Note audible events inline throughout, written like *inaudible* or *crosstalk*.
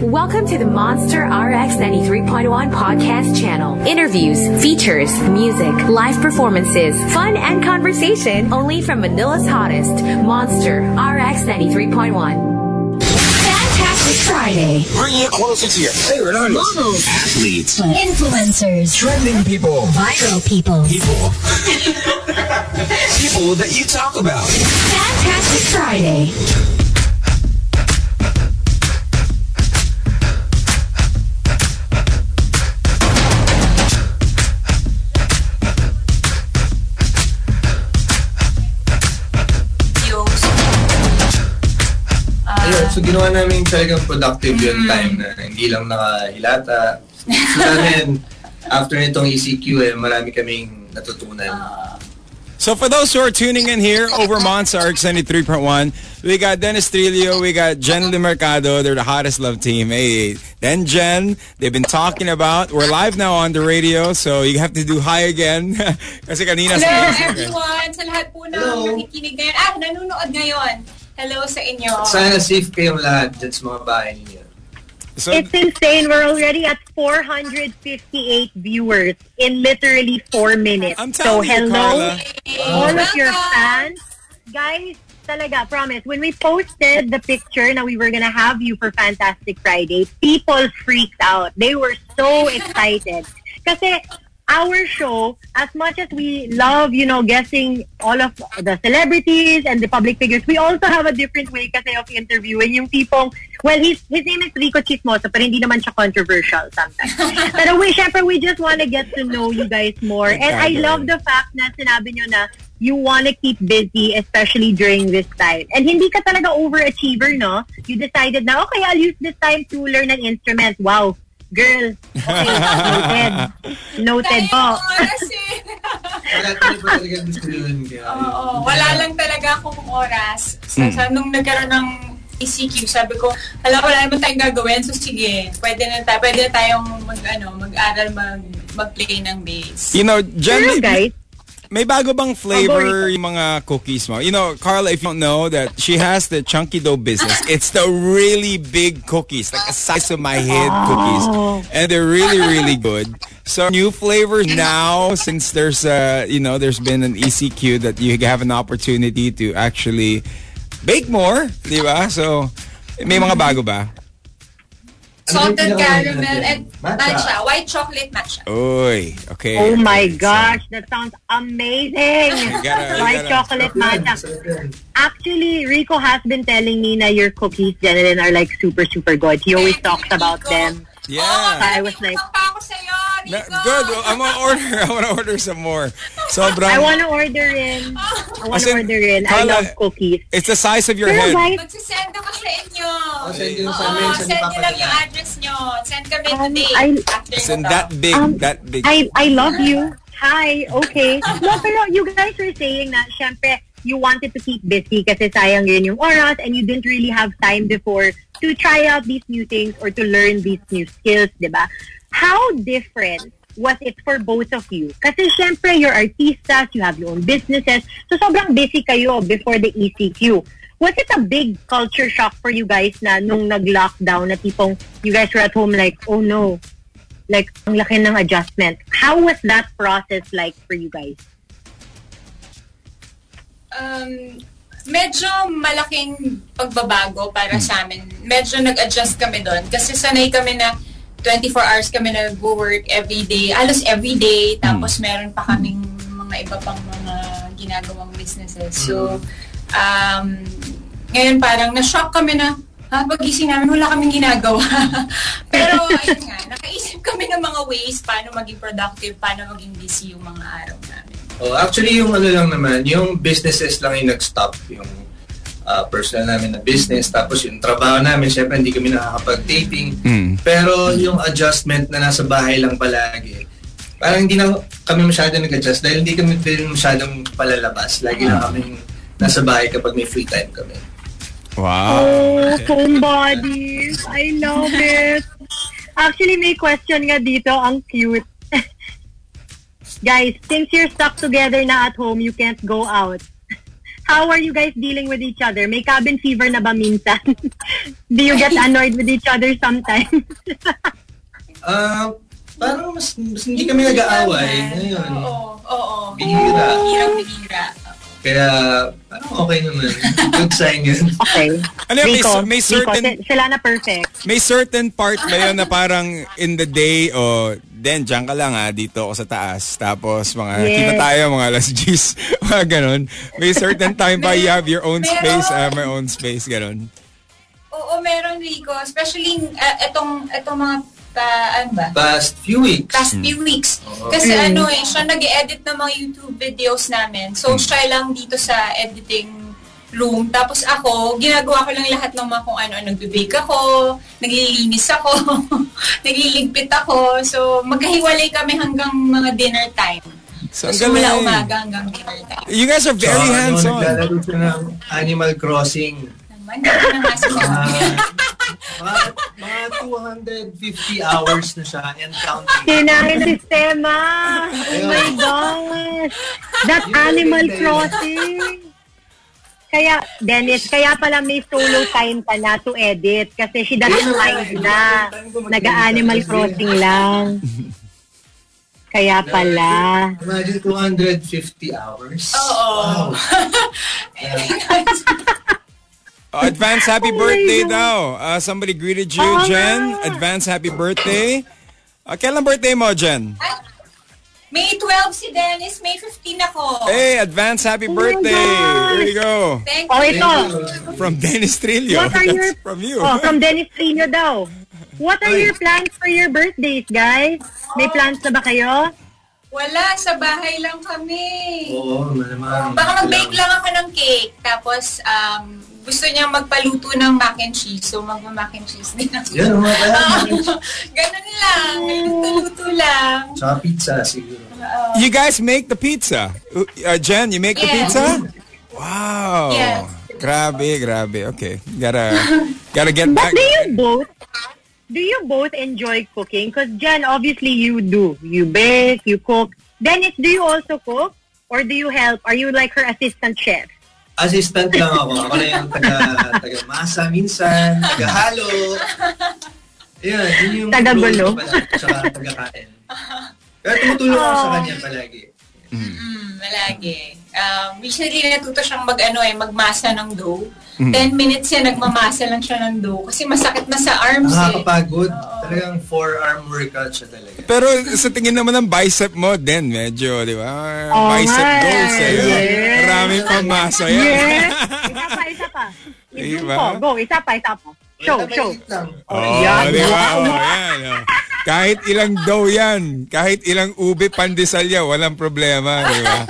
Welcome to the Monster RX 93.1 podcast channel. Interviews, features, music, live performances, fun and conversation only from Manila's hottest, Monster RX 93.1. Fantastic Friday. Bring it closer to your favorite artists. Models. Athletes. Influencers. Trending people. Viral people. People. *laughs* people that you talk about. Fantastic Friday. So ginawa namin talagang productive yung time na hindi lang nakahilata. So *laughs* namin, after nitong ECQ, eh, marami kaming natutunan. So for those who are tuning in here over Monster RX 93.1, we got Dennis Trillo, we got Jen Mercado. They're the hottest love team. Hey, then Jen, they've been talking about, we're live now on the radio, so you have to do hi again. *laughs* Kasi kanina Hello sa everyone! Sa lahat po Hello. nakikinig ngayon. Ah, nanonood ngayon. Hello sa inyo. Sana safe kayong lahat dyan sa mga bahay ninyo. So, It's insane. We're already at 458 viewers in literally four minutes. I'm so telling you, hello, Carla. all of your fans. Guys, talaga, promise. When we posted the picture now we were gonna have you for Fantastic Friday, people freaked out. They were so *laughs* excited. Kasi our show, as much as we love, you know, guessing all of the celebrities and the public figures, we also have a different way kasi of interviewing yung tipong, well, his, his name is Rico Chismoso, pero hindi naman siya controversial sometimes. *laughs* pero we, syempre, we just want to get to know you guys more. And I love the fact na sinabi nyo na you want to keep busy, especially during this time. And hindi ka talaga overachiever, no? You decided na, okay, I'll use this time to learn an instrument. Wow. Girl. Okay, noted. Noted po. Wala tayo pa talaga gusto yun. Oo, wala lang talaga akong oras. Sa, sa nung nagkaroon ng ECQ, sabi ko, alam wala naman tayong gagawin, so sige, pwede na, tayo, pwede na tayong mag, ano, mag-aral, mag, mag-play ng bass. you know, Jen, Pero guys, may bago bang flavor yung mga cookies mo? You know, Carla, if you don't know that she has the chunky dough business, it's the really big cookies, like a size of my head cookies. And they're really, really good. So new flavors now, since there's uh you know, there's been an ECQ that you have an opportunity to actually bake more, di ba? So, may mga bago ba? Salted Ano yung caramel and Matcha. matcha. White chocolate matcha. Uy, okay. oh my okay, so- gosh, that sounds amazing. Gotta- White gotta- chocolate matcha. Actually, Rico has been telling me na your cookies, Jeneline, are like super, super good. He always talks about them. Yeah. I was like- pa ako sa'yo, Na- Rico! good. I want to order. I want to order some more. Sobrang. I want to order in. I to in, order in. I Carla, love cookies. It's the size of your Pero head. guys, Magsisend ako sa inyo. Oh, send yun sa amin, saan send nyo lang yung address nyo. Send kami Um, today. I- nito. that big, Um, that big. I I love you. Hi, okay. No, pero you guys were saying na, syempre, you wanted to keep busy kasi sayang rin yung oras and you didn't really have time before to try out these new things or to learn these new skills, di ba? How different was it for both of you? Kasi syempre, you're artistas, you have your own businesses, so sobrang busy kayo before the ECQ. Was it a big culture shock for you guys na nung nag-lockdown na tipong you guys were at home like, oh no, like ang laki ng adjustment. How was that process like for you guys? Um, medyo malaking pagbabago para sa amin. Medyo nag-adjust kami doon. Kasi sanay kami na 24 hours kami nag-work every day. Halos every day. Tapos meron pa kaming mga iba pang mga ginagawang businesses. So, um, ngayon parang na-shock kami na ha, pagising namin, wala kaming ginagawa. *laughs* Pero, *laughs* ayun nga, nakaisip kami ng mga ways paano maging productive, paano maging busy yung mga araw namin. Oh, actually, yung ano lang naman, yung businesses lang yung nag-stop. Yung ah, personal namin na business. Tapos yung trabaho namin, syempre hindi kami nakakapag-taping. Mm. Pero yung adjustment na nasa bahay lang palagi, parang hindi na kami masyado nag-adjust dahil hindi kami din masyadong palalabas. Lagi lang kami nasa bahay kapag may free time kami. Wow. Oh, homebodies. I love it. Actually, may question nga dito. Ang cute. Guys, since you're stuck together na at home, you can't go out. *laughs* how are you guys dealing with each other? May cabin fever na ba minsan? *laughs* Do you get *laughs* annoyed with each other sometimes? Ah, parang mas, mas hindi kami nag-aaway. Ngayon. Oo, oo. Bihira. Bihirang bihira. Kaya, parang okay naman. Good sign yun. okay. Ano yun, may, Rico, may Rico, certain si- sila na perfect. may certain part ba yun na parang in the day o then dyan ka lang ha dito ako sa taas tapos mga Yes. kita tayo mga alas 10 *laughs* mga ganun may certain time ba you have your own Meron. space I have my own space ganun Oo, meron Rico. Especially uh, etong, etong mga pa, ano ba? Past few weeks. past few weeks. Kasi ano eh, siya nag-edit ng mga YouTube videos namin. So, siya lang dito sa editing room. Tapos ako, ginagawa ko lang lahat ng mga kung ano. Nagbe-bake ako, naglilinis ako, *laughs* nagliligpit ako. So, magkahiwalay kami hanggang mga dinner time. so, So, mula umaga hanggang dinner time. you guys are very Tsaka, ano, hands-on Naglalaro siya ng Animal Crossing. Naman, mga, mga 250 hours na siya and counting. Kinain ng sistema. Oh my gosh. That Animal Crossing. Kaya, Dennis, kaya pala may solo time ka na to edit kasi she doesn't mind na. Nag-Animal Crossing lang. *laughs* Kaya pala. Imagine 250 hours. Oo. Wow. *laughs* Oh, advance happy Oh birthday daw uh, somebody greeted you Oo Jen advance happy birthday uh, kailan birthday mo Jen May 12 si Dennis, May 15 ako. hey advance happy Oh birthday gosh. here you go Thank Oh, you. ito. from Dennis Trillo What are That's your... from you Oh, from Dennis Trino daw. What are your plans for your birthdays, guys? May plans na ba kayo? Wala, sa bahay lang kami. Oo, malamang. Baka mag-bake lang ako ng cake. Tapos, um, gusto niya magpaluto ng mac and cheese. So, mag-mac and cheese din ako. Yan, mga kaya. *laughs* Ganun lang. Luto-luto lang. Tsaka pizza siguro. You guys make the pizza. Uh, Jen, you make the Yeah. pizza? Wow. Yes. Grabe, grabe. Okay. Gotta, gotta get back. But do you both do you both enjoy cooking? Because Jen, obviously you do. You bake, you cook. Dennis, do you also cook? Or do you help? Are you like her assistant chef? Assistant lang ako. Ako na yung taga, taga masa minsan, taga halo. Yan, yun yung Taga-gulo. role ko pala, Tsaka taga kain. Pero tumutulong ako sa kanya palagi. Mm, malagi. Um, recently, natuto siyang mag, ano, eh, magmasa ng dough. Mm. 10 minutes siya, nagmamasa lang siya ng dough. Kasi masakit na sa arms eh. Nakakapagod. Talagang four-arm workout siya talaga. Pero sa tingin naman ng bicep mo, din medyo, di ba? Oo bicep nga. goals eh. Yes. Maraming pamasa yan. Yes! *laughs* isa pa, isa pa. Diba? ko. Go, isa pa, isa pa. Show, show. Oh, Yan. di ba? Oh, yan. oh. Kahit ilang dough yan, kahit ilang ube pandesalya, walang problema, di ba? *laughs*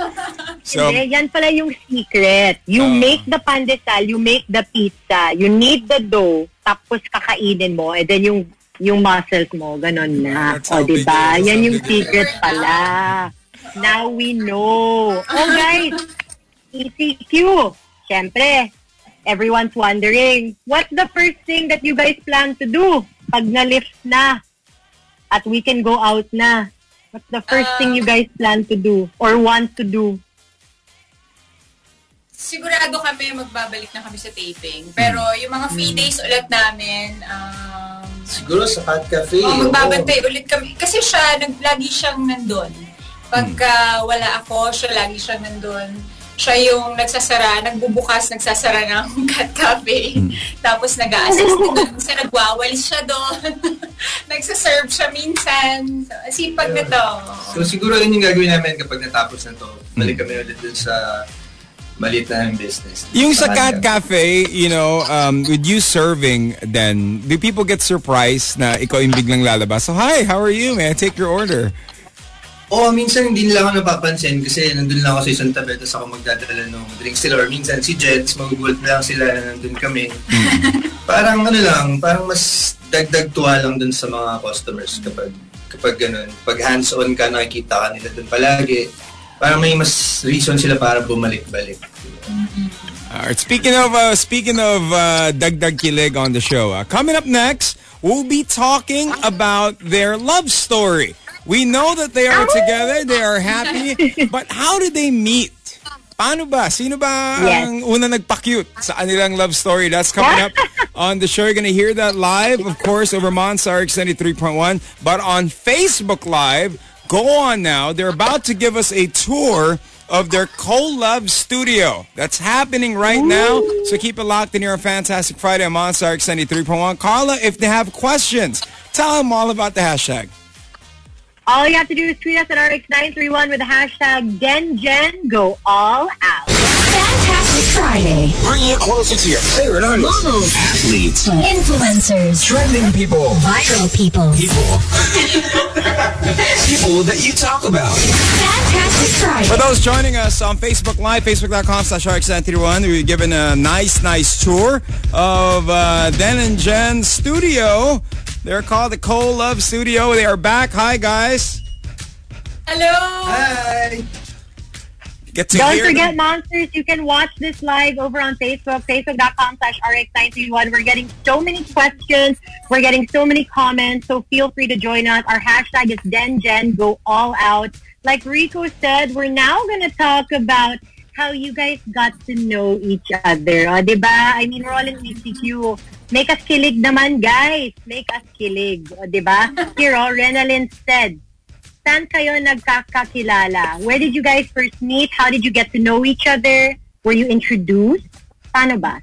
So, Hindi, yan pala yung secret. You Oo. make the pandesal, you make the pizza, you need the dough, tapos kakainin mo, and then yung yung muscles mo, ganun na. O, diba? it is. Yan yung secret pala. Now we know. Oh, guys, ECQ. Siyempre, everyone's wondering, what's the first thing that you guys plan to do pag na-lift na at we can go out na? What's the first thing you guys plan to do or want to do? sigurado kami magbabalik na kami sa taping. Pero yung mga free days ulit namin, um, Siguro sa Cat Cafe. oh, magbabantay ulit kami. Kasi siya, nag, lagi siyang nandun. Pagka wala ako, siya lagi siyang nandun. Siya yung nagsasara, nagbubukas, nagsasara ng cat cafe. Tapos nag-a-assist din doon. Kasi nagwawalis siya doon. *laughs* Nagsaserve siya minsan. So, sipag na to. So siguro yun yung gagawin namin kapag natapos na to. Balik kami ulit dun sa maliit na business. yung sa. Cat Cafe, you know, um, with you serving then, do people get surprised na ikaw yung biglang lalabas? So, hi, how are you? May I take your order? Oo, minsan hindi nila ako napapansin kasi nandun lang ako sa isang tabi tapos ako magdadala ng drinks sila or minsan si Jets, magugulat lang sila na nandun kami. parang ano lang, parang mas dagdag tuwa lang dun sa mga customers kapag kapag ganun. Pag hands-on ka, nakikita ka nila dun palagi. Parang may mas reason sila para bumalik-balik. Alright, speaking of uh, speaking of uh, Dagdag Kilig on the show, uh, coming up next, we'll be talking about their love story. We know that they are together, they are happy, *laughs* but how did they meet? paano ba? Sino ba Yes. ang una nagpa-cute sa kanilang love story? That's coming up *laughs* on the show. You're gonna hear that live, of course, over Monstar X93.1. But on Facebook Live, go on now. They're about to give us a tour of their co-love studio. That's happening right now. So keep it locked in here on Fantastic Friday on Monstar X93.1. Carla, if they have questions, tell them all about the hashtag. All you have to do is tweet us at RX931 with the hashtag GenGen. All out. Fantastic Friday. Bringing you closer to your favorite artists, athletes, Influencers. trending people, Viral people. people, *laughs* people that you talk about. Fantastic Friday. For those joining us on Facebook Live, facebook.com slash RX931, we've given a nice, nice tour of uh, Den and Jen's studio. They're called the Cole Love Studio. They are back. Hi, guys. Hello! Hi! Get to Don't forget, them. monsters, you can watch this live over on Facebook, facebook.com slash RX931. We're getting so many questions. We're getting so many comments. So feel free to join us. Our hashtag is DenGen. Go all out. Like Rico said, we're now going to talk about how you guys got to know each other. O, diba? I mean, we're all in ECQ. Make us kilig naman, guys. Make us kilig. O, diba? Here, oh, Renalyn said, saan kayo nagkakakilala? Where did you guys first meet? How did you get to know each other? Were you introduced? Paano ba?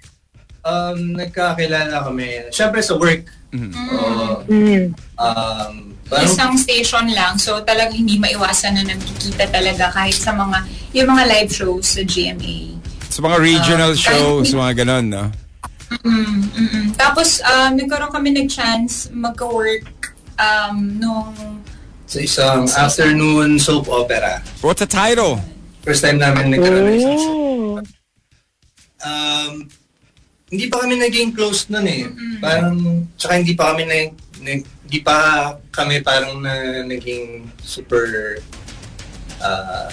Um, nagkakilala kami. Siyempre sa work. Oo. Mm. um, parang, Isang station lang. So talagang hindi maiwasan na nagkikita talaga kahit sa mga, yung mga live shows sa GMA. Sa mga regional Um, shows, kahit- mga ganon, no? Mm, mm-mm. Tapos, um, nagkaroon kami nag-chance magka-work um, nung sa isang afternoon soap opera. What's the title? First time namin nagkaroon ng isang show. Oh. Um, hindi pa kami naging close nun eh. Parang, tsaka hindi pa kami na, na- hindi pa kami parang na naging super uh,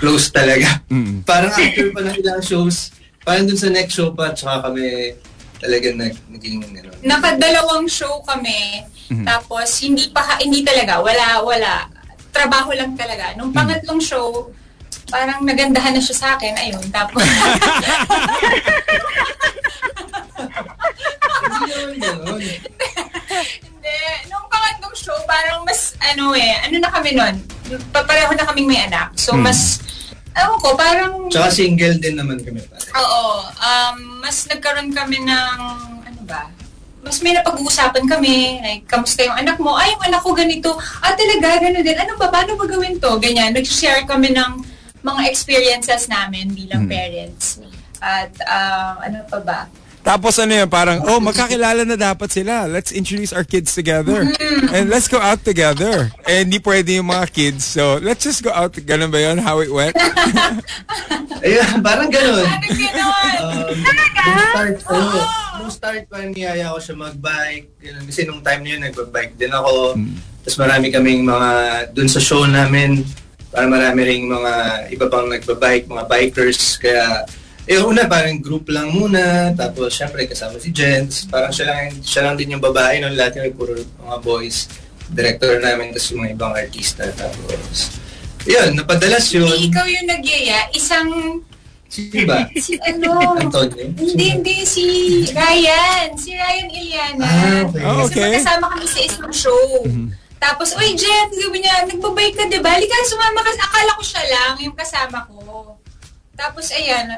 close talaga. Mm. Parang after pa ng ilang shows, parang dun sa next show pa, tsaka kami talaga nag, naging ano. nakadalawang show kami. Tapos, hindi pa, hindi talaga. Wala, wala. Trabaho lang talaga. Nung pangatlong show, parang nagandahan na siya sa akin. Ayun. Tapos, Hindi naman ganun. hindi. Nung pangatlong show, parang mas, ano eh, ano na kami nun? Papareho na kaming may anak. So, mas, ewan ko, parang, Tsaka single din naman kami pare. oo, um, mas nagkaroon kami ng, ano ba, mas may napag-uusapan kami, like, kamusta yung anak mo? Ay, yung anak ko ganito. Ah, talaga, gano'n din. Ano ba, paano ba gawin to? Ganyan. Nag-share kami ng mga experiences namin bilang parents. At, um, ano pa ba? Tapos ano yun, parang, oh, magkakilala na dapat sila. Let's introduce our kids together. And let's go out together. Eh, hindi pwede yung mga kids. So, let's just go out. Ganun ba yun? How it went? *laughs* Ayun, parang ganun. Ano gano'n? Um, nung start, oh, nung start pa niyaya ko siya mag-bike. Ganun. Kasi nung time na yun, nag-bike din ako. Tapos marami kaming mga, dun sa show namin, parang marami ring mga iba pang nagbabike, mga bikers. Kaya, eh una parang group lang muna. Tapos syempre kasama si Jens. Parang siya lang, siya lang din yung babae. No? Lahat yung puro mga boys. Director namin, tapos yung mga ibang artista. Tapos, yun, napadalas yun. Hindi ikaw yung nagyaya. Isang, Sino ba? si ano? Antonio? Hindi, hindi. Si Ryan. Si Ryan Iliana. Ah, okay. Oh, Kasi okay. magkasama kami sa isang show. Tapos, uy, Jen, sabi niya, nagbabay ka, di ba? Halika, sumama ka. Akala ko siya lang, yung kasama ko. Tapos, ayan,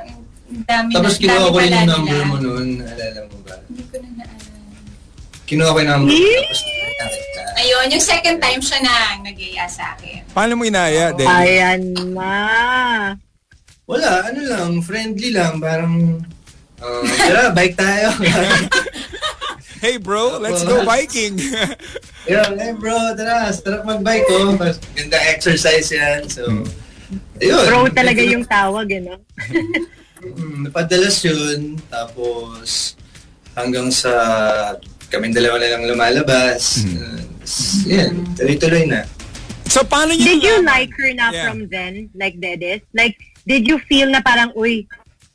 dami Tapos na, kinuha ko yung number nila. mo noon. Alala mo ba? Hindi ko na naalala. Kinuha ko yung number mo. Tapos nakita. Ayun, yung second time siya na nag-iya sa akin. Paano mo inaya, Dave? Ayan na. Wala, ano lang, friendly lang. Parang, uh, tara, *laughs* bike tayo. *laughs* Hey bro, let's go biking. *laughs* Yun, hey bro, tara, sarap mag-bike ko. Oh. Ganda exercise yan. So, ayun. Pro talaga yung tawag, eh, no? Mm, napadalas yun. Tapos, hanggang sa kaming dalawa na lang lumalabas. Uh, yan, tuloy-tuloy na. so paano niyo Did you like her na Yeah. from then? Like Dedes? Like, did you feel na parang, uy,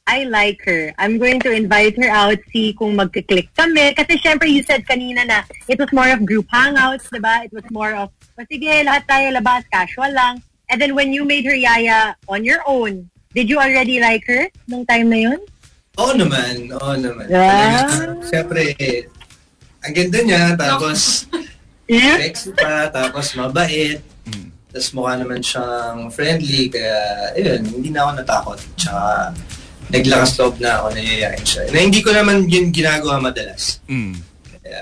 I like her. I'm going to invite her out, see kung magkiklik kami. Kasi syempre, you said kanina na it was more of group hangouts, di ba? It was more of, o sige, lahat tayo labas, casual lang. And then when you made her yaya on your own, Did you already like her nung time na yun? Oo naman, oo naman. Yeah. Siyempre, ang ganda niya, tapos *laughs* Yeah. sexy pa, tapos mabait. Tapos mukha naman siyang friendly, kaya, ayun, hindi na ako natakot. Tsaka, naglakas loob na ako, nayayain siya. Na hindi ko naman yun ginagawa madalas. Mm. Kaya,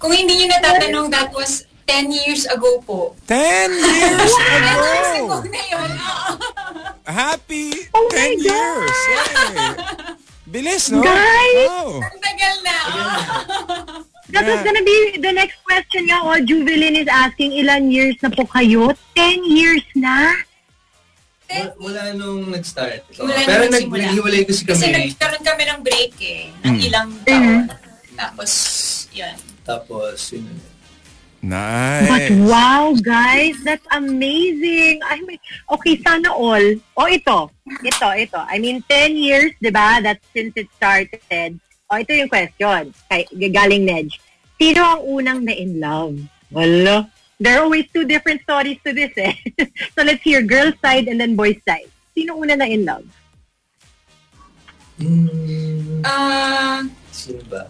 Kung hindi nyo natatanong, that was 10 years ago po. 10 years *laughs* 10 years ago! ago na yun. *laughs* Happy Oh 10 my God! years! Hey. Bilis, no? Guys! Oh. Ang tagal na. That was Yeah. gonna be the next question nga. Oh, Juvelin is asking, ilan years na po kayo? 10 years na? wala, wala nung nag-start. Wala nung Pero naghiwalay kasi Kasi kami. nagkaroon kami ng break eh. Ng Mm. ilang taon. Tapos, yun. Tapos, yun. Nice. But wow, guys, that's amazing. I mean, okay, sana all. Oh, ito. Ito, ito. I mean, 10 years, di ba? That's since it started. Oh, ito yung question. Kay, galing Nedge. Sino ang unang na in love? Wala. There are always two different stories to this eh. *laughs* so let's hear girl's side and then boy's side. Sino una na in love? Hmm, Ah, sino ba?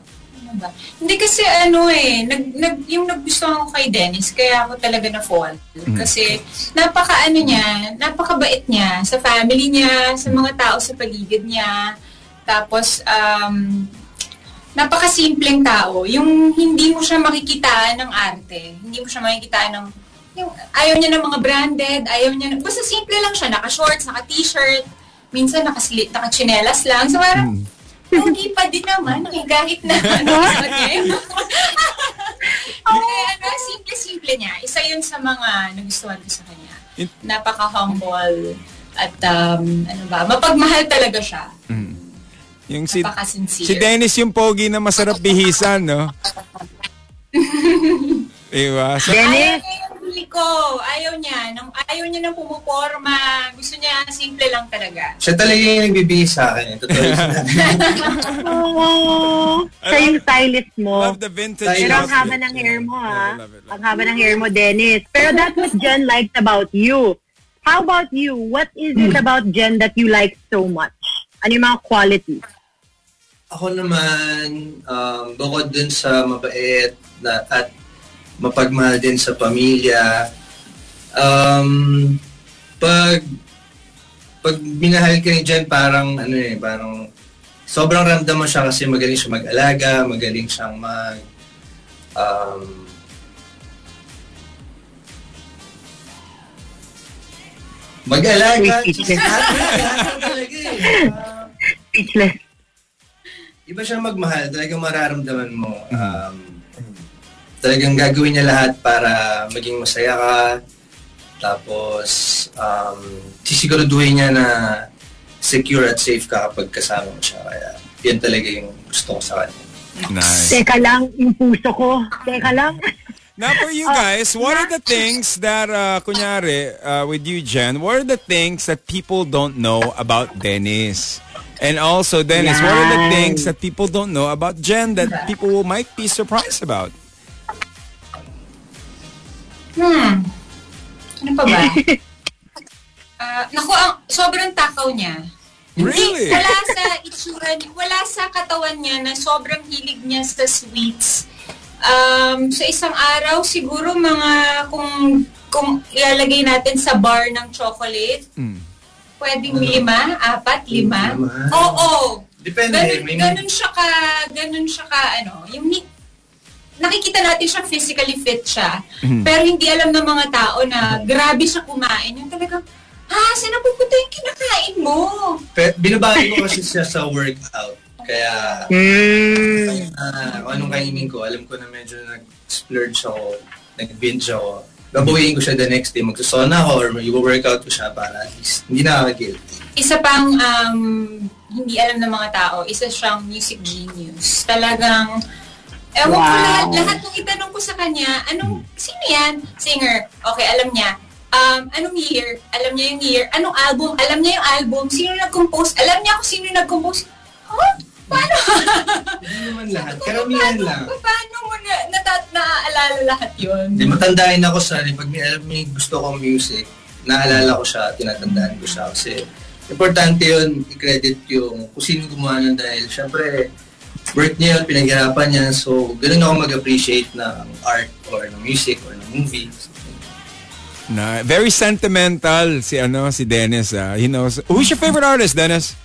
Ano ba? Hindi kasi ano eh, nag, nag, yung nagustuhan ko kay Dennis, kaya ako talaga na-fall. Kasi napaka ano niya, napakabait niya sa family niya, sa mga tao sa paligid niya. Tapos, um, napakasimpleng tao. Yung hindi mo siya makikita ng arte. Hindi mo siya makikita ng yung ayaw niya ng mga branded, ayaw niya, basta simple lang siya, naka-shorts, naka-t-shirt, minsan naka-chinelas lang. So parang, pogi pa din naman, eh, kahit na, *laughs* ano, okay. Kaya *laughs* *laughs* ano, simple-simple niya. Isa yun sa mga nagustuhan ko sa kanya. Napaka-humble at um, ano ba, mapagmahal talaga siya. Yung si, si Dennis yung pogi na masarap bihisan, no? diba? So, Dennis? Ko. Ayaw niya. Nung, ayaw niya nang pumuporma. Gusto niya simple lang talaga. Siya talaga yung nagbibigay sa akin. Totoo yung *laughs* sinabi. Oh, siya yung stylist mo. love the vintage Pero ang haba ng hair mo, Yeah, ha? love it, love Ang haba ng hair mo, Dennis. Pero that's what Jen liked about you. How about you? What is it about Jen that you like so much? Ano yung mga qualities? Ako naman, um, bukod dun sa mabait na, at mapagmahal din sa pamilya, um, pag pag minahal ka ni Jen, parang ano eh, parang sobrang ramdam mo siya kasi magaling siya mag-alaga, magaling siyang mag um, mag-alaga. Speechless. Talaga eh. Ah, Speechless. iba siyang magmahal, talagang mararamdaman mo. Um, talagang gagawin niya lahat para maging masaya ka. Tapos, um, sisiguraduhin niya na secure at safe ka kapag kasama mo siya. Kaya, yan talaga yung gusto ko sa kanya. Nice. Teka lang, yung puso ko. Teka lang. Now for you guys, what are the things that, uh, kunyari, uh, with you, Jen, what are the things that people don't know about Dennis? And also, Dennis, what are the things that people don't know about Jen that people might be surprised about? Hmm. Ano pa ba? *laughs* Ah, naku, ang, sobrang takaw niya. Really? Hindi, wala sa itsura niya, wala sa katawan niya na sobrang hilig niya sa sweets. Um, sa isang araw, siguro mga kung kung ilalagay natin sa bar ng chocolate, Mm. pwedeng lima, apat, lima. Lima. Oo. Depende. Ganun, May- ganun siya ka, ganun siya ka, ano, yung nakikita natin siya physically fit siya. Pero hindi alam ng mga tao na grabe siya kumain. Yung talagang, ha, saan napupunta yung kinakain mo? Pe- binabago ko kasi siya sa workout. Kaya, Mm. kung anong kainin ko, alam ko na medyo nag-splurge ako, nag-binge ako. Babawiin ko siya the next day. Magsusona ako or mag-workout ko siya para at least hindi nakaka-guilty. Isa pang um, hindi alam ng mga tao, isa siyang music genius. Talagang, ewan ko Wow. lahat, lahat ng itanong ko sa kanya, anong, sino yan? Singer. Okay, alam niya. Um, anong year? Alam niya yung year. Anong album? Alam niya yung album. Sino nag-compose? Alam niya kung sino nag-compose. Huh? Paano? Hindi naman lahat. Karamihan paano, lang. Paano mo na, natat, naaalala lahat yun? Hindi, matandain ako sa pag may alam may gusto kong music, naalala ko siya, tinatandaan ko siya kasi importante yun, i-credit yung kung sino gumawa nun dahil syempre, work niya yun, pinaghirapan niya. So, ganun ako mag-appreciate ng art or ng music or ng movie. Na, very sentimental si ano si Dennis. ah. he knows. Who's your favorite artist, Dennis?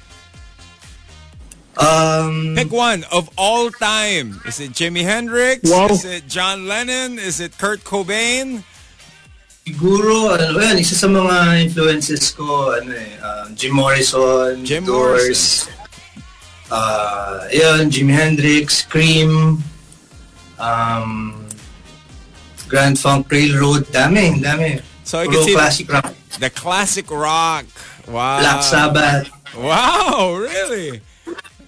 Um, Pick one of all time. Is it Jimi Hendrix? Wow. Is it John Lennon? Is it Kurt Cobain? siguro, ano yan, isa sa mga influences ko, ano eh, um, Jim Morrison, Jim Doors, uh, yun, Jimi Hendrix, Cream, um, Grand Funk Railroad, dami, dami. So I Puro can see classic rock. the classic rock. Wow. Black Sabbath. Wow, really?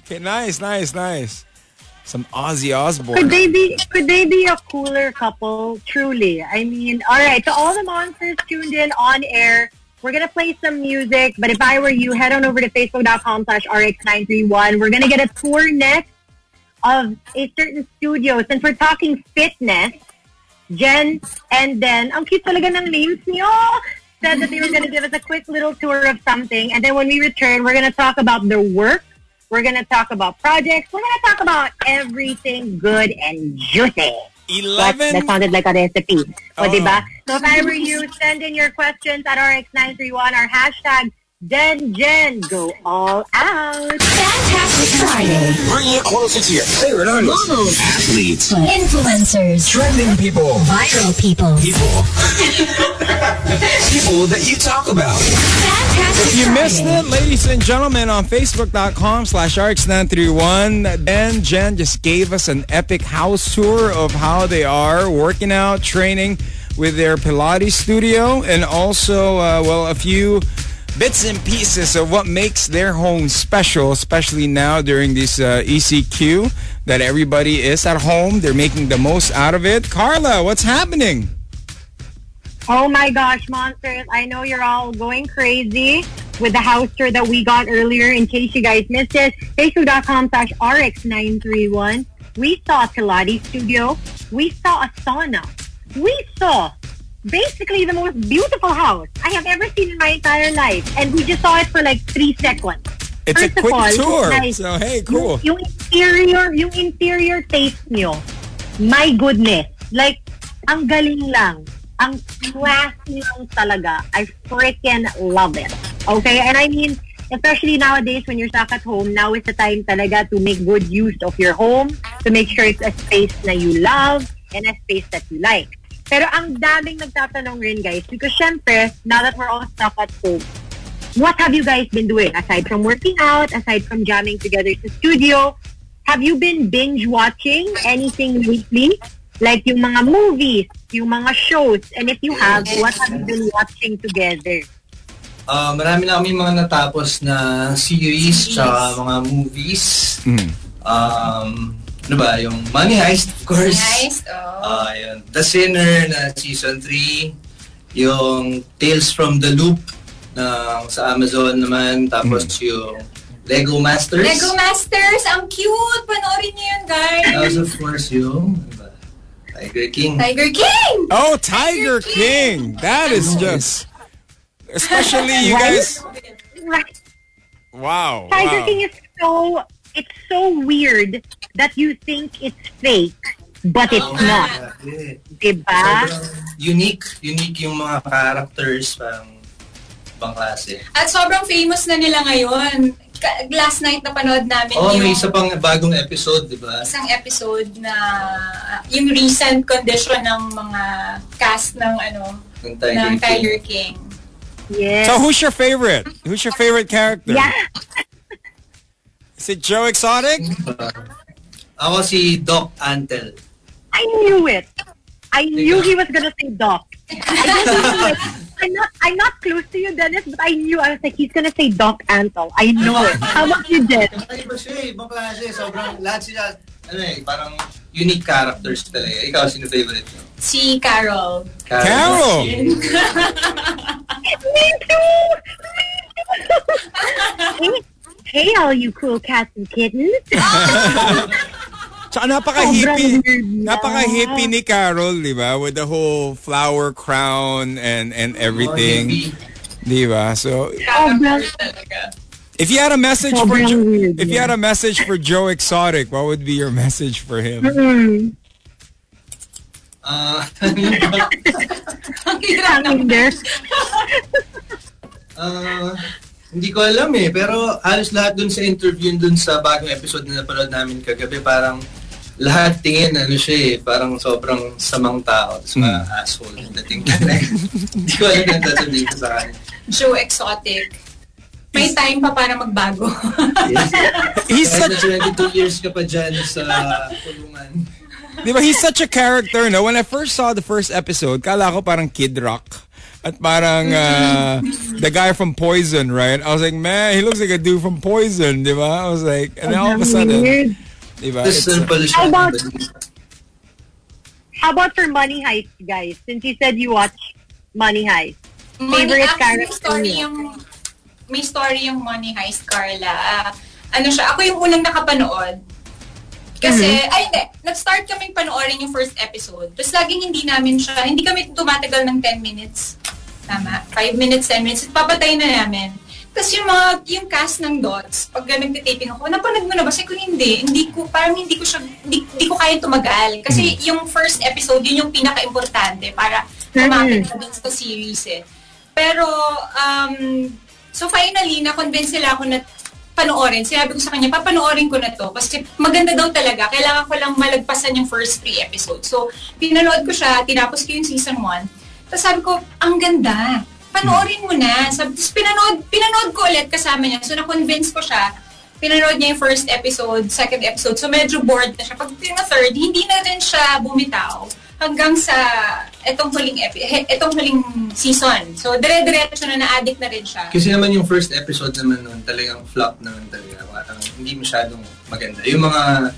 Okay, nice, nice, nice. Some Ozzy Osbourne. Could they be could they be a cooler couple? Truly. I mean, all right, to all the monsters tuned in on air, we're gonna play some music, but if I were you, head on over to facebook.com slash rx931. We're gonna get a tour next of a certain studio. Since we're talking fitness, Jen and then, ang cute talaga ng names niyo, said that they were gonna give us a quick little tour of something. And then when we return, we're gonna talk about their work. We're gonna talk about projects. We're gonna talk about everything good and juicy. That, 11 that sounded like a recipe. O, Oh. diba? So if I were you, send in your questions at RX931 or hashtag Jen Jen. Go all out. Fantastic Friday. Bring you closer to your favorite artists, Models. athletes, Influencers. trending people, Viral people. people, people that you talk about. Fantastic If you missed Friday. it, ladies and gentlemen, on facebook.com slash rx931, Ben Jen just gave us an epic house tour of how they are working out, training with their Pilates studio, and also, uh, well, a few bits and pieces of what makes their home special, especially now during this uh, ECQ that everybody is at home. They're making the most out of it. Carla, what's happening? Oh my gosh, monsters. I know you're all going crazy with the house tour that we got earlier. In case you guys missed it, facebook.com slash rx931. We saw a Pilates studio. We saw a sauna. We saw basically the most beautiful house I have ever seen in my entire life. And we just saw it for like three seconds. It's First a of quick all, tour. guys, So, hey, cool. Yung, yung interior, yung interior taste nyo, my goodness. Like, ang galing lang. Ang classy lang talaga. I freaking love it. Okay? And I mean, especially nowadays when you're stuck at home, now is the time talaga to make good use of your home, to make sure it's a space na you love and a space that you like. Pero ang daming nagtatanong rin, guys, because syempre, now that we're all stuck at home, what have you guys been doing aside from working out, aside from jamming together sa studio? Have you been binge watching anything lately? Like yung mga movies, yung mga shows, and if you have, what have you been watching together? Uh, marami na kami mga natapos na series, tsaka mga movies. Um, ano ba, yung Money Heist, of course. Nice. Oh. Ah, yun. The Sinner na season 3. Yung Tales from the Loop na sa Amazon naman. Tapos yung Lego Masters. Lego Masters, ang cute! Panoorin niyo yun, guys. Tapos of course yung ano Tiger King. Tiger King! Oh, Tiger King. That is just, especially you guys. Wow. Tiger wow. King is so, it's so weird that you think it's fake, but it's Oo not. eh. Diba? Sobrang unique. Unique yung mga characters. Parang ibang klase. At sobrang famous na nila ngayon. Last night na panood namin Oh, yung may isa pang bagong episode, di ba? isang episode na uh, yung recent condition ng mga cast ng ano Ng Tiger ng King. Tiger King. Yes. So who's your favorite? Who's your favorite character? yeah. Is it Joe Exotic? Ako si Doc Antel. I knew it. I knew he was gonna say Doc. I. I'm not I'm not close to you, Dennis, but I knew I was like he's gonna say Doc Antle. I know it. How about you, Jen? Ay, ba siya eh, ibang klase. Sobrang, lahat sila, ano eh, parang unique characters talaga. Ikaw, sino favorite mo? Si Carol. Carol! Me too. hey, *laughs* hey, all you cool cats and kittens. *laughs* Tsaka napaka-hippie. Sobrang. Napaka-hippie ni Carol, di ba? With the whole flower crown and and everything. Hippie. Di ba? So, if you had a message for Jo- if you had a message for Joe Exotic, what would be your *laughs* message for him? mm, Ah, *laughs* Ang hirap hanging there. Hindi ko alam eh, pero halos lahat dun sa interview dun sa bagong episode na napanood namin kagabi, parang lahat tingin, ano siya eh, parang sobrang samang tao, tapos mga asshole yung dating. *laughs* Hindi ko alam yung sasabihin ko sa kanya. Joe Exotic. May time pa para magbago. Yes. *laughs* He's Kahit such na 22 years ka pa dyan sa kulungan. Di ba, he's such a character, no? When I first saw the first episode, kala ko parang Kid Rock. At parang uh, the guy from Poison, right? I was like, man, he looks like a dude from Poison, di ba? I was like, and then all of a sudden, di ba? Siya. How about- How about for Money Heist, guys? Since you said you watch Money Heist. Favorite Money, actually, character story niyo? yung may story yung Money Heist, Carla. Ah, ano siya, ako yung unang nakapanood. Kasi, Mm-hmm. ay hindi, nag-start kaming panoorin yung first episode. Tapos laging hindi namin siya, hindi kami tumatagal ng 10 minutes. Tama, 5 minutes, 10 minutes. Papatay na namin. Tapos yung mga, yung cast ng dots, pag nagtitaping ako, napanood mo na ba? Sabi ko hindi. Hindi ko, parang hindi ko siya, hindi, hindi ko kaya tumagal. Kasi yung first episode, yun yung pinaka-importante para kumapit na dun sa series eh. Pero, um, so finally, na-convince sila ako na panoorin. Sinabi ko sa kanya, papanoorin ko na to. Kasi maganda daw talaga. Kailangan ko lang malagpasan yung first three episodes. So, pinanood ko siya, tinapos ko yung season 1. Tapos sabi ko, ang ganda. Panoorin mo na. Sabi, tapos pinanood, pinanood ko ulit kasama niya. So, na-convince ko siya. Pinanood niya yung first episode, second episode. So, medyo bored na siya. Pag yung third, hindi na rin siya bumitaw hanggang sa etong huling epi- etong huling season. So, dire-diretso na na-addict na rin siya. Kasi naman yung first episode naman nun, talagang flop naman talaga. Parang hindi masyadong maganda. Yung mga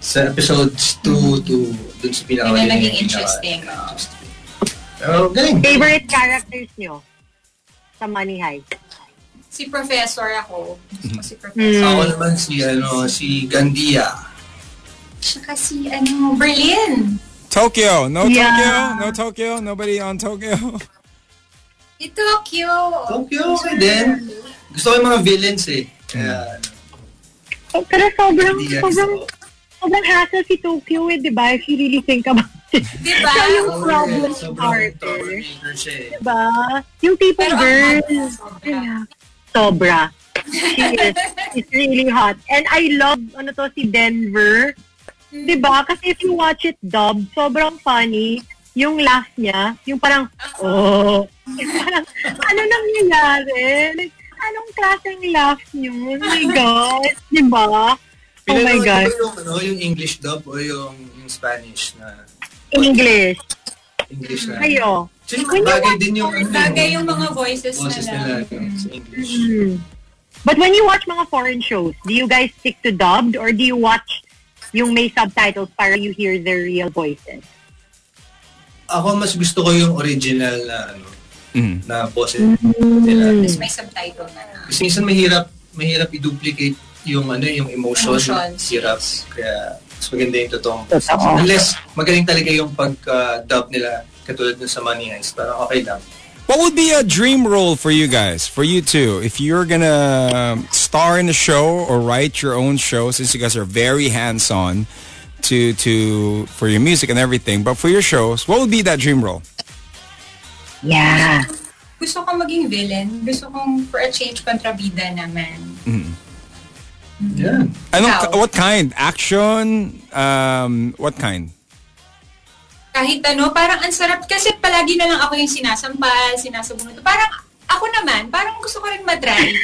sa episodes 2 to dun sa pinaka yung naging interesting. interesting. Pero galing. Favorite characters nyo sa Money Heist? Si Professor ako. Ko si. Professor. Ako naman si ano si Gandia. Tsaka si, ano, Berlin. Tokyo. No Yeah. Tokyo? No Tokyo? Nobody on Tokyo? *laughs* Si Tokyo. Tokyo okay din. Gusto ko yung mga villains eh. Kaya, Oh, pero sobrang, sobrang, sobrang hassle si Tokyo eh, di ba? If you really think about it. Diba? Siya yung oh, problem sobrang starter. eh. Diba? Yung tipo Pero ang girl. Yeah. Sobra. She is. *laughs* It's really hot. And I love, ano to, si Denver. Diba? Kasi if you watch it dubbed, sobrang funny. Yung laugh niya, yung parang, oh. Yung *laughs* parang, ano nangyayari? Like, anong klaseng laugh niyo? Oh my God. Diba? Oh my God. Yung, ano, yung English dub o yung, yung Spanish na English. English na. When you bagay watch din yung ano, Bagay yung mga voices, boses nila. nila no, sa English. Hmm. But when you watch mga foreign shows, do you guys stick to dubbed or do you watch yung may subtitles para you hear their real voices? Ako mas gusto ko yung original na ano Mm. na boses nila. Tapos may subtitle na. Kasi minsan mahirap mahirap i-duplicate yung ano yung emotion, Emotions, hirap. Kaya mas maganda yung totoong boses. Totoo. Unless magaling talaga yung pag-dub nila katulad dun sa Money Heist. Parang okay lang. What would be a dream role for you guys, for you two, if you're gonna star in a show or write your own show, since you guys are very hands-on to to for your music and everything, but for your shows, what would be that dream role? Yeah. Gusto kong maging villain. Gusto kong for a change kontrabida naman. Yeah. Ano, Ikaw? what kind? Action? Um, what kind? Kahit ano, parang ang sarap. Kasi palagi na lang ako yung sinasampal, sinasabunod. Parang ako naman, parang gusto ko rin matry. *laughs*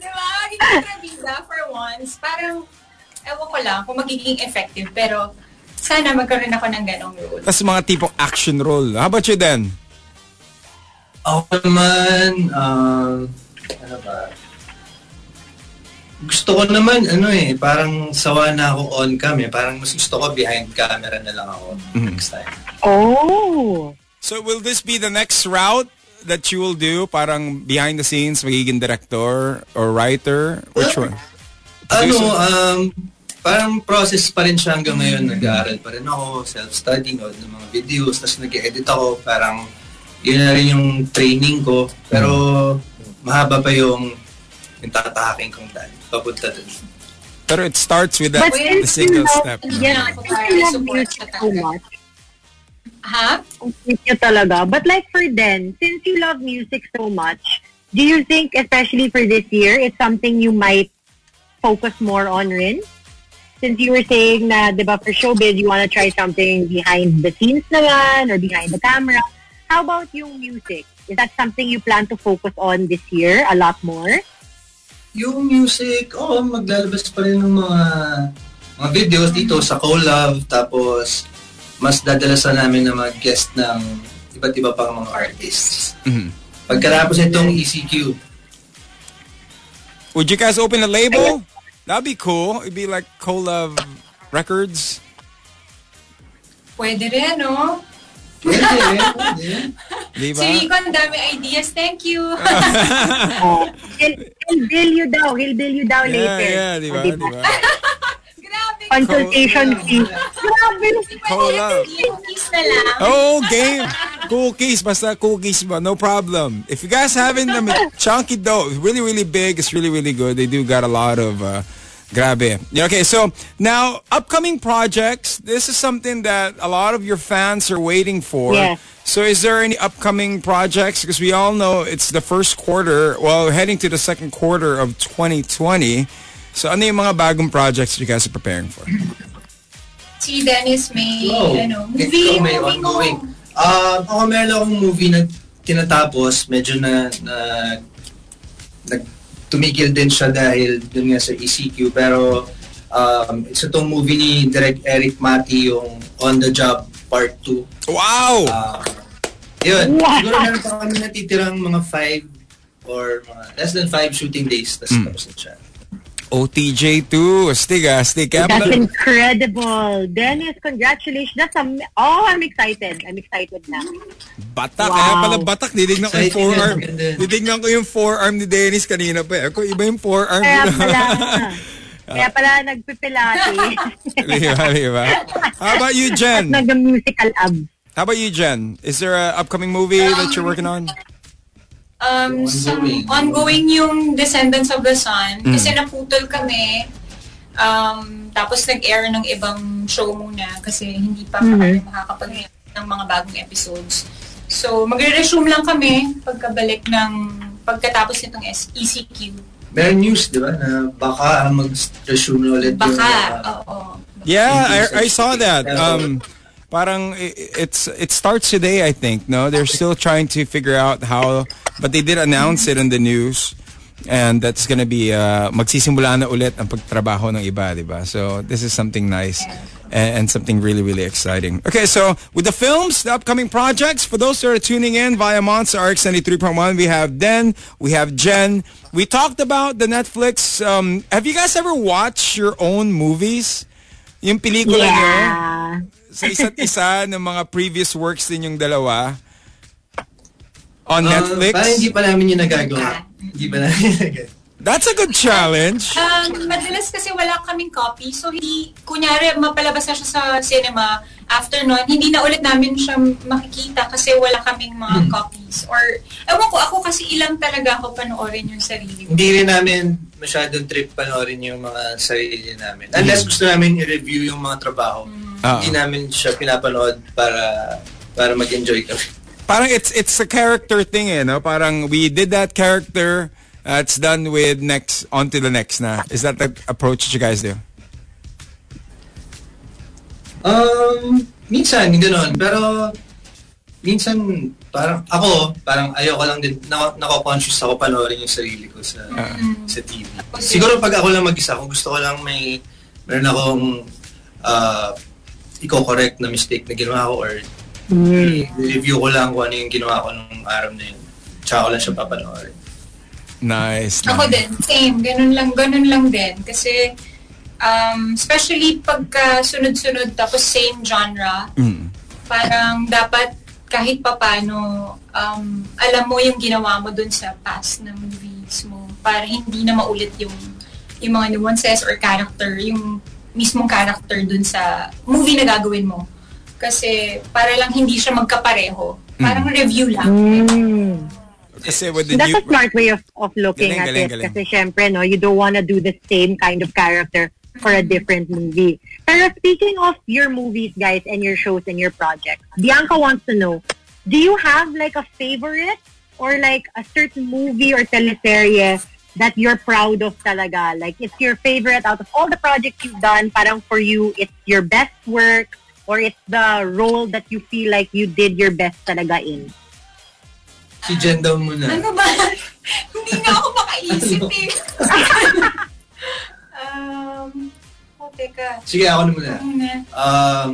Di ba? Maging kontrabida for once. Parang, ewan ko lang kung magiging effective. Pero, sana magkaroon ako ng ganong role. Tapos mga tipong action role. How about you then? Ako naman, um, ano ba? Gusto ko naman, ano eh, parang sawa na ako on cam eh. Parang mas gusto ko behind camera na lang ako next time. Oh. So will this be the next route that you will do? Parang behind the scenes, magiging director or writer? Which one? Ano, um, parang process pa rin siya hanggang ngayon. Nag-aaral pa rin ako, self-study, nood ng mga videos, tapos nag-edit ako, parang yun na rin yung training ko. Pero mahaba pa yung yung tatahakin kong daan. Papunta dun. Pero it starts with that But the single you love, step. no? yeah, Ako since you love support music siya so talaga. much, Ha? ang sweet talaga. But like for then, since you love music so much, do you think, especially for this year, it's something you might focus more on rin? Since you were saying na, di ba, for showbiz, you want to try something behind the scenes naman or behind the camera. How about yung music? Is that something you plan to focus on this year a lot more? Yung music, oo, maglalabas pa rin ng mga mga videos dito sa collab. Tapos, mas dadalasan namin ng mga guest ng iba't iba pang mga artists. Mhm. Pagkatapos itong ECQ, Would you guys open a label? That'd be cool. It'd be like Colove Records. Pwede rin, no? Pwede, pwede. Di? Si Rico, ang dami ideas. Thank you. Oh, *laughs* *laughs* he'll, he'll bill you daw. He'll bill you daw Yeah, later. yeah, di ba? Oh, Di ba? *laughs* Grabe. Consultation fee. Grabe. Collab. Cookies na lang. Oh, game. Cookies. Basta cookies ba? No problem. If you guys haven't, I mean, chunky dough. Really, really big. It's really, really good. They do got a lot of, uh, grabe. Okay, so now, upcoming projects. This is something that a lot of your fans are waiting for. Yes. So is there any upcoming projects? Because we all know it's the first quarter. Well, we're heading to the second quarter of 2020. So ano yung mga bagong projects you guys are preparing for? Si Dennis may, Wow. ano, movie. Ikaw may movie mo. ongoing. Um, ako meron akong movie na tinatapos, medyo na, na nag, tumigil din siya dahil dun nga sa ECQ. Pero um, isa tong movie ni Direk Eric Mati, yung On the Job Part 2. Wow! Uh, yun, Wow. siguro meron pa kami natitirang mga five or mga less than five shooting days, tapos Mm. tapos na siya. OTJ2. Astig astig. Kaya That's incredible. Dennis, congratulations. That's am- oh, I'm excited. I'm excited na. Batak, Wow. kaya pala batak. Didignan ko yung forearm. Didignan ko yung forearm ni Dennis kanina pa. Ako, iba yung forearm. Kaya pala, *laughs* kaya pala nagpipilati. *laughs* di ba, di ba? How about you, Jen? Nag-musical abs. How about you, Jen? Is there a upcoming movie that you're working on? Um, Ongoing. some ongoing yung Descendants of the Sun. Mm. Kasi naputol kami. Um, tapos nag-air ng ibang show muna kasi hindi pa Mhm. kami makakapag ng mga bagong episodes. So, magre-resume lang kami pagkabalik ng pagkatapos nitong E ECQ. Meron news, di ba, na baka mag-resume ulit yung... Baka, uh, oo. Yeah, I, I saw that. Um, parang it's it starts today, I think. No, they're still trying to figure out how, but they did announce it in the news, and that's gonna be uh, magsisimula na ulit ang pagtrabaho ng iba, di ba? So this is something nice. And, and something really, really exciting. Okay, so with the films, the upcoming projects, for those that are tuning in via Monster RX 93.1, we have Den, we have Jen. We talked about the Netflix. Um, have you guys ever watched your own movies? Yung pelikula? Yeah. Sa isa't *laughs* isa ng mga previous works din yung dalawa on uh, Netflix. Parang hindi pa namin yung nagagawa. Hindi pa namin yung nagagawa. That's a good challenge. Um, madalas kasi wala kaming copy. So, hindi, kunyari, mapalabas na siya sa cinema, after nun, hindi na ulit namin siya makikita kasi wala kaming mga copies. Or, ewan ko, ako kasi ilang talaga ako panoorin yung sarili ko. Hindi rin namin masyadong trip panoorin yung mga sarili namin. Unless gusto namin i-review yung mga trabaho. Ah. Hindi namin siya pinapanood para para mag-enjoy kami. Parang it's it's a character thing eh, no? Parang we did that character, uh, it's done with next, on to the next na. Is that the approach that you guys do? Um, minsan, gano'n. Pero, minsan, parang, ako, parang ayoko lang din, nako- nako-conscious ako panoorin yung sarili ko sa sa TV. Siguro pag ako lang mag-isa, kung gusto ko lang may, meron akong, uh, i-correct na mistake na ginawa ko or review ko lang kung ano yung ginawa ko nung araw na yun. Tsaka ko lang siya papanoorin. Nice. Ako nice. din, same. Ganun lang, ganun lang din. Kasi, um, especially pagka sunod-sunod tapos same genre, Mm. parang dapat kahit papano, um, alam mo yung ginawa mo dun sa past na movies mo para hindi na maulit yung yung mga nuances or character, yung mismong character dun sa movie na gagawin mo. Kasi para lang hindi siya magkapareho. Parang review lang. Kasi with the That's new... a smart way of, of looking Galing, at galing, it. galing. Kasi syempre, no, you don't want to do the same kind of character for a different movie. Pero speaking of your movies, guys, and your shows and your projects, Bianca wants to know, do you have like a favorite or like a certain movie or teleserye that you're proud of talaga? Like, it's your favorite out of all the projects you've done, parang for you, it's your best work or it's the role that you feel like you did your best talaga in? Si Jen daw muna. Ano ba? *laughs* Hindi nga ako makaisip eh. um, oh, teka. Sige, ako na muna. Ano na? Um,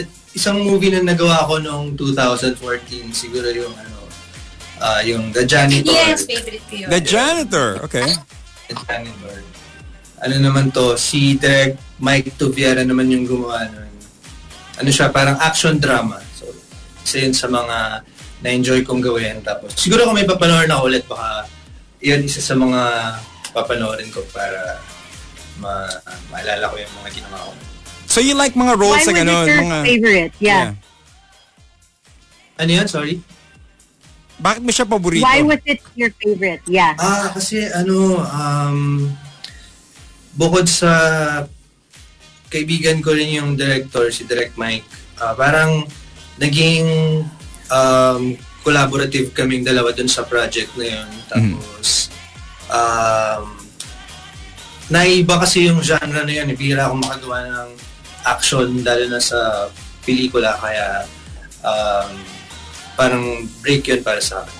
at isang movie na nagawa ko noong 2014, siguro yung ano, ah, yung The Janitor. Yes, favorite ko yun. The janitor. Okay. The Janitor. Ano naman to, si Direk Mike Tuviera naman yung gumawa nun. Ano siya, parang action drama. So, isa yun sa mga na-enjoy kong gawin. Tapos, siguro kung may papanoorin ako ulit, baka yun isa sa mga papanoorin ko para ma maalala ko yung mga ginawa ko. So you like mga roles Why na was ganon? it your Mga, favorite? Yeah. Ano yun? Sorry? Bakit mo siya paborito? Why was it your favorite? Yeah. Ah, kasi ano, um, bukod sa kaibigan ko rin yung director, si Direct Mike, ah, parang naging um, collaborative kaming dalawa dun sa project na yun. Tapos, um, naiba kasi yung genre na yun. Bihira akong makagawa ng action, lalo na sa pelikula. Kaya, um, parang break yun para sa akin.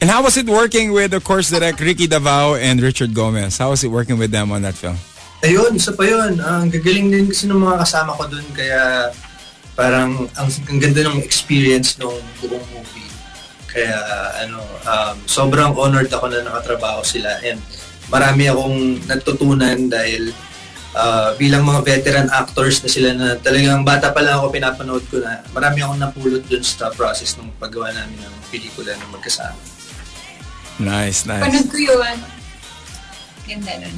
And how was it working with, of course, direct Ricky Davao and Richard Gomez? How was it working with them on that film? Ayun, isa pa yun. Ang gagaling din kasi ng mga kasama ko dun. Kaya parang ang, ang ganda ng experience ng buong movie. Kaya ano, um, sobrang honored ako na nakatrabaho sila. And marami akong natutunan dahil ah, bilang mga veteran actors na sila na talagang bata pa lang ako pinapanood ko na marami akong napulot dun sa process ng paggawa namin ng pelikula na magkasama. Nice, nice. Panood ko yun. Ganda nun.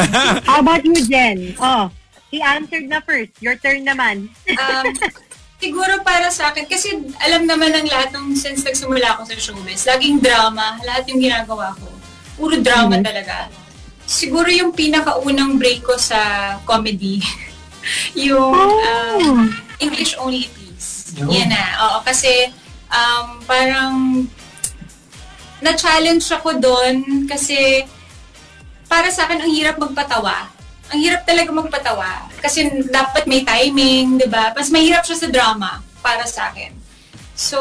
*laughs* How about you, Jen? Oh, he answered na first. Your turn naman. Um, siguro para sa akin, kasi alam naman ng lahat ng since nagsimula ako sa showbiz, laging drama, lahat yung ginagawa ko. Puro drama talaga. Siguro yung pinakaunang break ko sa comedy, *laughs* yung um, English Only Please. Yun. Yan na. Oo, kasi um, parang na-challenge ako doon kasi para sa akin ang hirap magpatawa. Ang hirap talaga magpatawa kasi dapat may timing, 'di ba? Mas mahirap siya sa drama para sa akin. So,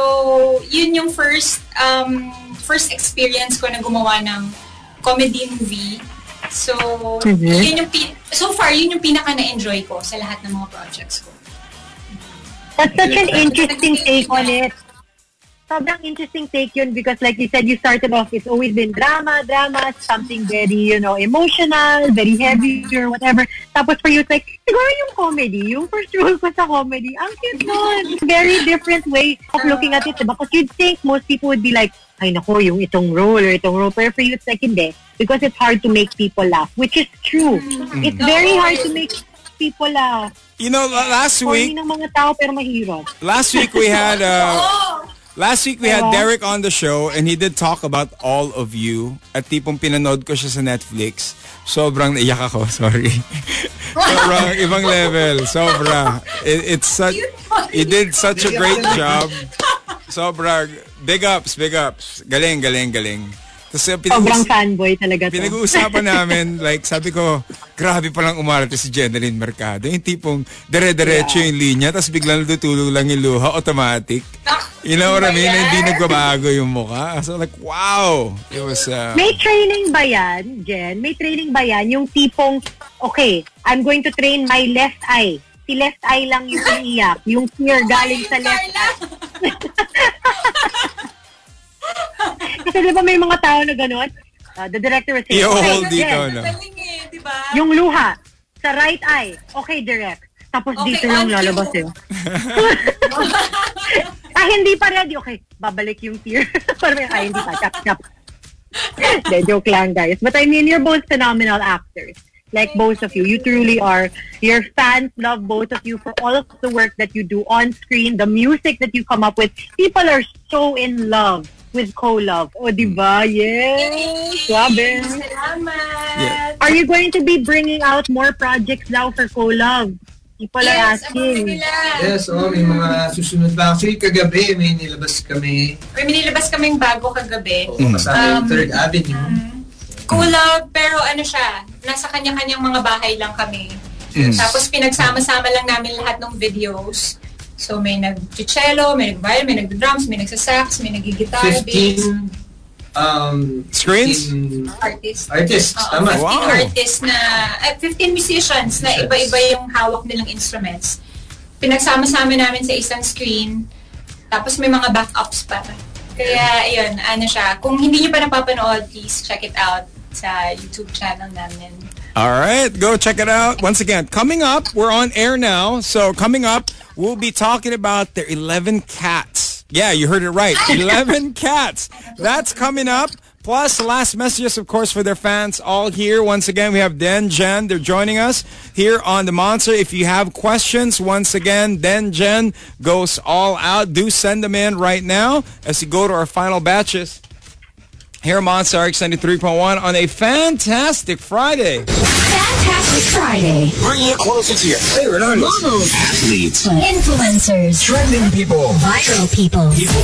yun yung first um, first experience ko na gumawa ng comedy movie. So, yun yung pin- so far yun yung pinaka na-enjoy ko sa lahat ng mga projects ko. That's such an interesting take on it. Sobrang interesting take yun because like you said, you started off, it's always been drama, drama, something very, you know, emotional, very heavy or whatever. Tapos for you, it's like, siguro yung comedy, yung first role ko sa comedy, ang cute nun. Very different way of looking at it. Diba? Because you'd think most people would be like, ay nako, yung itong role or itong role. Pero for you, it's like, hindi. Because it's hard to make people laugh, which is true. It's very hard to make people laugh. You know, la- last Corny week, ng mga tao pero mahirap. last week we had uh, *laughs* Oh! last week we had Diba? Derek on the show and he did talk about all of you. At tipong pinanood ko siya sa Netflix. Sobrang naiyak ako, *laughs* sorry. Sobrang ibang level. Sobra. It, it's such, he did such a great *laughs* job. Sobrang big ups, big ups. Galing, galing, galing. Tapos uh, Sobrang pinag- fanboy talaga to. Pinag-uusapan *laughs* namin, like, sabi ko, grabe palang umarte si Jeneline Mercado. Yung tipong, dire-diretso yung linya, tapos biglang natutulog lang yung luha, automatic. You know what I mean? Hindi nagbabago yung mukha. So like, wow! It was, uh, May training ba yan, Jen? May training ba yan? Yung tipong, okay, I'm going to train my left eye. Si left eye lang yung umiiyak. Yung fear galing sa left Carla! Kasi di ba may mga tao na gano'n? Uh, the director was saying, I-hold okay, dito, Jen, no? Galing eh, di ba? yung luha, sa right eye. Okay, direct. Tapos Okay, dito cue. lalabas yun. *laughs* ah, hindi pa ready. Okay, babalik yung tear. *laughs* Parang, ay, hindi pa. Chop, chop. De, joke lang, guys. But I mean, you're both phenomenal actors. like both of you. You truly are. Your fans love both of you for all of the work that you do on screen, the music that you come up with. People are so in love with co-love. O, di ba? Yes! Grabe. Salamat! Yeah. Are you going to be bringing out more projects now for co-love? People are Yes, asking. nila. Yes, oh, may mga susunod pa. Actually, kagabi may nilabas kami. May minilabas kaming bago kagabi. Oh, kasama yung Um, Third Avenue. Kulog, pero ano siya, nasa kanya-kanyang mga bahay lang kami. Yes. Tapos pinagsama-sama lang namin lahat ng videos. So may nag-cello, may nag-violin, may nag-drums, may nagsasax, may nag-guitar, bass, 15 um, Screens? 15 artist. artists. Oo, Tama. 15 Wow. artists na, eh, 15 musicians na Musicians. iba-iba yung hawak nilang instruments. Pinagsama-sama namin sa isang screen. Tapos may mga backups pa. Kaya, yun, ano siya. Kung hindi nyo pa napapanood, please check it out sa YouTube channel namin. All right, go check it out. Once again, coming up, we're on air now. So coming up, we'll be talking about their 11 cats. Yeah, you heard it right. *laughs* 11 cats. That's coming up. Plus, last messages, of course, for their fans all here. Once again, we have Den Jen. They're joining us here on The Monster. If you have questions, once again, Den Jen goes all out. Do send them in right now as you go to our final batches. Here on Monster RX 93.1 on a fantastic Friday. Fantastic Friday. Bringing you closer to your favorite artists. Models. Athletes. Influencers. Trending people. Viral people. People.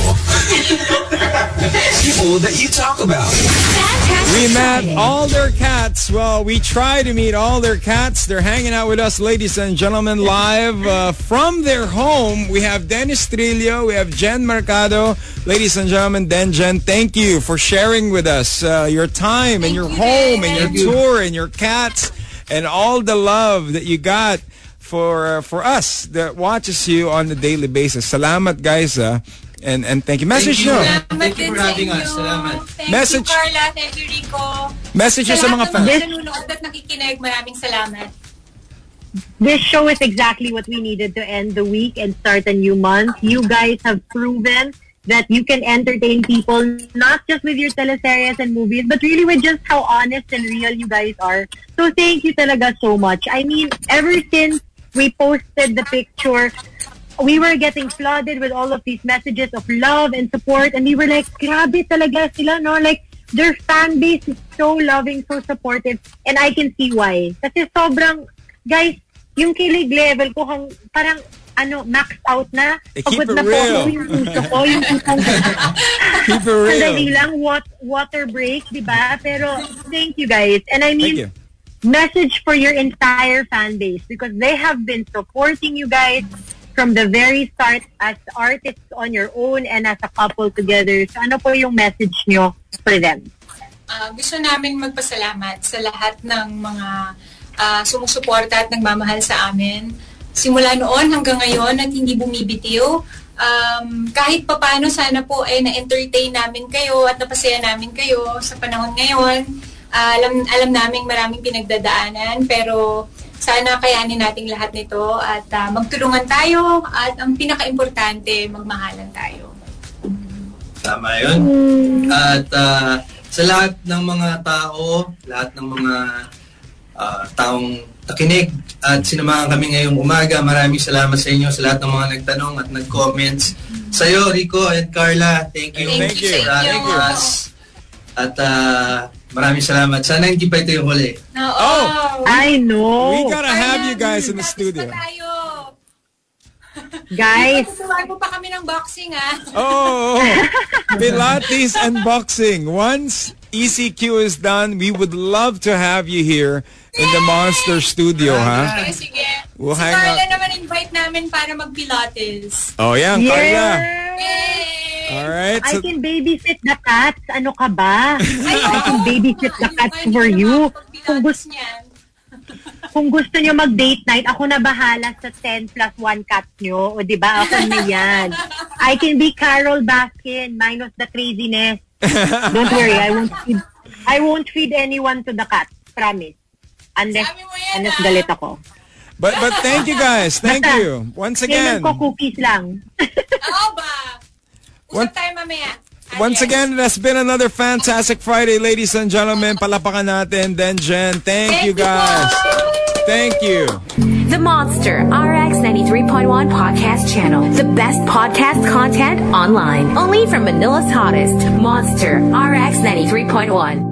people that you talk about. Fantastic We met Friday. all their cats. Well, we try to meet all their cats. They're hanging out with us, ladies and gentlemen, live uh, from their home. We have Dennis Trillo. We have Jen Mercado. Ladies and gentlemen, Den Jen, thank you for sharing with us uh, your time and your you, home and Den. your tour and your cats and all the love that you got for uh, for us that watches you on a daily basis. Salamat, guys. Uh, and, and thank you. Message you. nyo. Salamat Thank you for having us. Salamat. Thank Message- you, Carla. Thank you, Rico. Message nyo sa mga lahat ng fans. mga nanonood at nakikinig, maraming salamat. This show is exactly what we needed to end the week and start a new month. You guys have proven that you can entertain people not just with your teleseries and movies, but really with just how honest and real you guys are. So thank you talaga so much. I mean, ever since we posted the picture, we were getting flooded with all of these messages of love and support and we were like, grabe talaga sila, no? Like, their fan base is so loving, so supportive, and I can see why. Kasi sobrang, guys, yung kilig level ko, hang, parang, ano, maxed out na. Eh, keep Pagod it na po real. ako yung puso ko, yung isang, *laughs* Keep it real. sandali lang, wat, water break, di ba? Pero, thank you guys. And I mean, message for your entire fan base because they have been supporting you guys from the very start as artists on your own and as a couple together. So ano po yung message nyo for them? Ah, gusto namin magpasalamat sa lahat ng mga ah, sumusuporta at nagmamahal sa amin. Simula noon hanggang ngayon at hindi bumibitiw. Um, kahit papano sana po ay na-entertain namin kayo at napasaya namin kayo sa panahon ngayon. Ah, alam, alam namin maraming pinagdadaanan pero sana kayanin nating lahat nito at ah, magtulungan tayo at ang pinaka-importante, magmahalan tayo. Tama yun. At ah, sa lahat ng mga tao, lahat ng mga ah, taong nakinig at sinamahan kami ngayong umaga, maraming salamat sa inyo, sa lahat ng mga nagtanong at nag-comments. Sa'yo, Rico and Carla, thank you. Thank you. Thank you. us. At ah, maraming salamat. Sana hindi pa ito yung huli. Oo. Oh! I know. We gotta have you guys in the studio. *laughs* Guys, Magsusuwag mo pa kami ng boxing, ah. Oh, Pilates unboxing. Once ECQ is done, we would love to have you here in the Monster Studio, ha? Sige, sige. We'll si hang Carla out. naman invite namin para mag-pilates. Oh, yeah, Carla. yeah. Yay! All right. I So, can babysit the cats. Ano ka ba? I can babysit the cats for you. Kung gusto, niyan. kung gusto nyo mag-date night, ako na bahala sa 10 plus 1 cat nyo. O di ba Ako na yan. I can be Carol Baskin minus the craziness. *laughs* Don't worry, I won't feed, I won't feed anyone to the cat. Promise. Unless, Sabi mo yan, unless ah. galit ako. but but thank you guys. Thank you once again. Kailan ko cookies lang. *laughs* Oo ba? What? Usap tayo mamaya. Once again, that's been another fantastic Friday, ladies and gentlemen. Palapakan natin, Den Jen. Thank, you guys. Thank you. The Monster RX 93.1 podcast channel. The best podcast content online. Only from Manila's hottest. Monster RX 93.1.